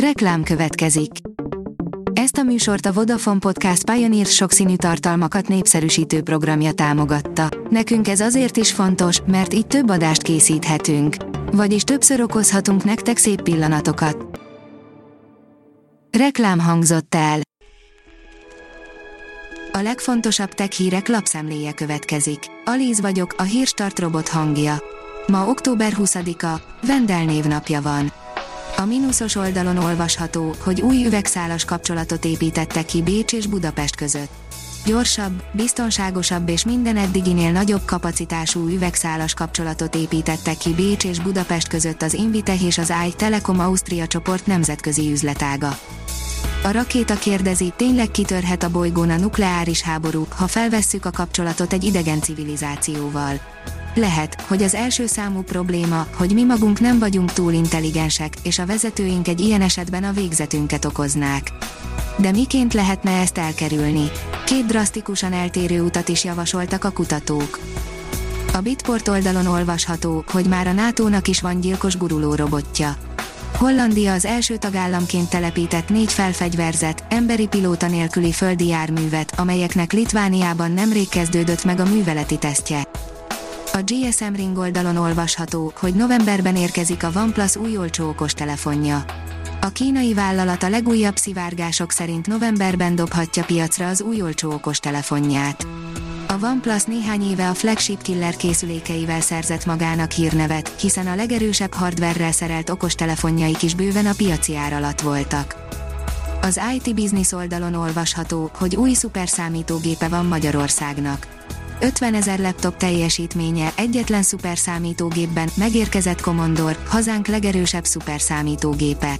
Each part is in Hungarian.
Reklám következik. Ezt a műsort a Vodafone Podcast Pioneer sokszínű tartalmakat népszerűsítő programja támogatta. Nekünk ez azért is fontos, mert így több adást készíthetünk. Vagyis többször okozhatunk nektek szép pillanatokat. Reklám hangzott el. A legfontosabb tech hírek lapszemléje következik. Alíz vagyok, a hírstart robot hangja. Ma október 20-a, Vendel névnapja van. A mínuszos oldalon olvasható, hogy új üvegszálas kapcsolatot építettek ki Bécs és Budapest között. Gyorsabb, biztonságosabb és minden eddiginél nagyobb kapacitású üvegszálas kapcsolatot építettek ki Bécs és Budapest között az Invitech és az AI Telekom Ausztria csoport nemzetközi üzletága. A rakéta kérdezi, tényleg kitörhet a bolygón a nukleáris háború, ha felvesszük a kapcsolatot egy idegen civilizációval. Lehet, hogy az első számú probléma, hogy mi magunk nem vagyunk túl intelligensek, és a vezetőink egy ilyen esetben a végzetünket okoznák. De miként lehetne ezt elkerülni? Két drasztikusan eltérő utat is javasoltak a kutatók. A Bitport oldalon olvasható, hogy már a NATO-nak is van gyilkos guruló robotja. Hollandia az első tagállamként telepített négy felfegyverzet, emberi pilóta nélküli földi járművet, amelyeknek Litvániában nemrég kezdődött meg a műveleti tesztje. A GSM Ring oldalon olvasható, hogy novemberben érkezik a OnePlus új olcsó okostelefonja. A kínai vállalat a legújabb szivárgások szerint novemberben dobhatja piacra az új olcsó okostelefonját. A OnePlus néhány éve a flagship killer készülékeivel szerzett magának hírnevet, hiszen a legerősebb hardverrel szerelt okostelefonjaik is bőven a piaci ár alatt voltak. Az IT Business oldalon olvasható, hogy új szuperszámítógépe van Magyarországnak 50 ezer laptop teljesítménye egyetlen szuperszámítógépben megérkezett Commodore, hazánk legerősebb szuperszámítógépe.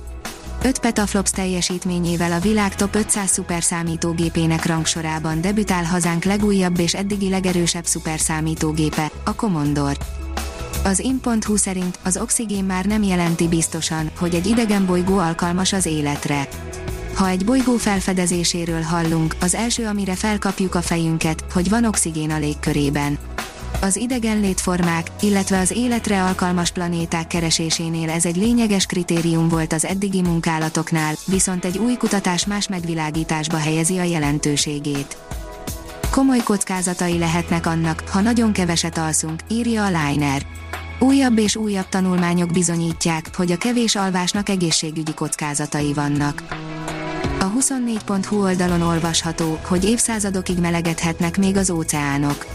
5 petaflops teljesítményével a világ top 500 szuperszámítógépének rangsorában debütál hazánk legújabb és eddigi legerősebb szuperszámítógépe, a Commodore. Az in.hu szerint az oxigén már nem jelenti biztosan, hogy egy idegen bolygó alkalmas az életre ha egy bolygó felfedezéséről hallunk, az első, amire felkapjuk a fejünket, hogy van oxigén a légkörében. Az idegen létformák, illetve az életre alkalmas planéták keresésénél ez egy lényeges kritérium volt az eddigi munkálatoknál, viszont egy új kutatás más megvilágításba helyezi a jelentőségét. Komoly kockázatai lehetnek annak, ha nagyon keveset alszunk, írja a Liner. Újabb és újabb tanulmányok bizonyítják, hogy a kevés alvásnak egészségügyi kockázatai vannak. A 24.hu oldalon olvasható, hogy évszázadokig melegedhetnek még az óceánok.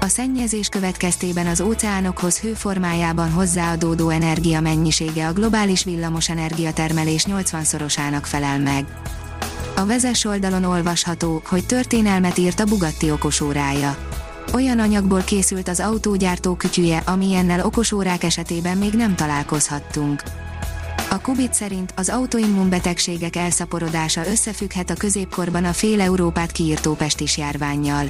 A szennyezés következtében az óceánokhoz hőformájában hozzáadódó energia mennyisége a globális villamos energiatermelés 80-szorosának felel meg. A vezes oldalon olvasható, hogy történelmet írt a Bugatti okosórája. Olyan anyagból készült az autógyártó kütyüje, amilyennel okosórák esetében még nem találkozhattunk. A Kubit szerint az autoimmunbetegségek elszaporodása összefügghet a középkorban a fél Európát kiírtó pestis járványjal.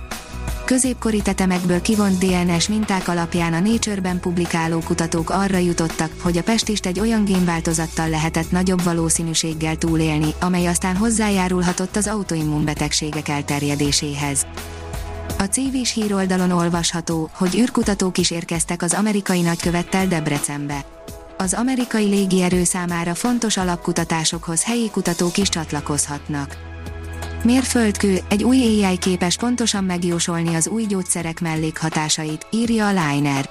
Középkori tetemekből kivont DNS minták alapján a Nature-ben publikáló kutatók arra jutottak, hogy a pestist egy olyan génváltozattal lehetett nagyobb valószínűséggel túlélni, amely aztán hozzájárulhatott az autoimmunbetegségek elterjedéséhez. A Civis híroldalon olvasható, hogy űrkutatók is érkeztek az amerikai nagykövettel Debrecenbe az amerikai légierő számára fontos alapkutatásokhoz helyi kutatók is csatlakozhatnak. Mérföldkő, egy új AI képes pontosan megjósolni az új gyógyszerek mellékhatásait, írja a Liner.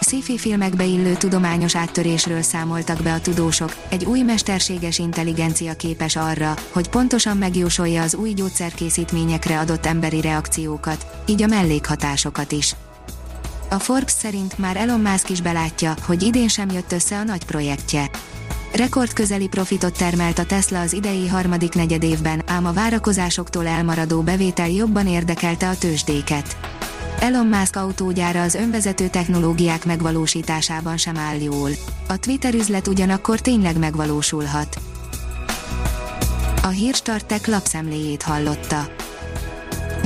Sci-fi filmekbe illő tudományos áttörésről számoltak be a tudósok, egy új mesterséges intelligencia képes arra, hogy pontosan megjósolja az új gyógyszerkészítményekre adott emberi reakciókat, így a mellékhatásokat is. A Forbes szerint már Elon Musk is belátja, hogy idén sem jött össze a nagy projektje. Rekordközeli profitot termelt a Tesla az idei harmadik negyedévben, ám a várakozásoktól elmaradó bevétel jobban érdekelte a tőzsdéket. Elon Musk autógyára az önvezető technológiák megvalósításában sem áll jól. A Twitter üzlet ugyanakkor tényleg megvalósulhat. A Hírstartek lapszemléjét hallotta.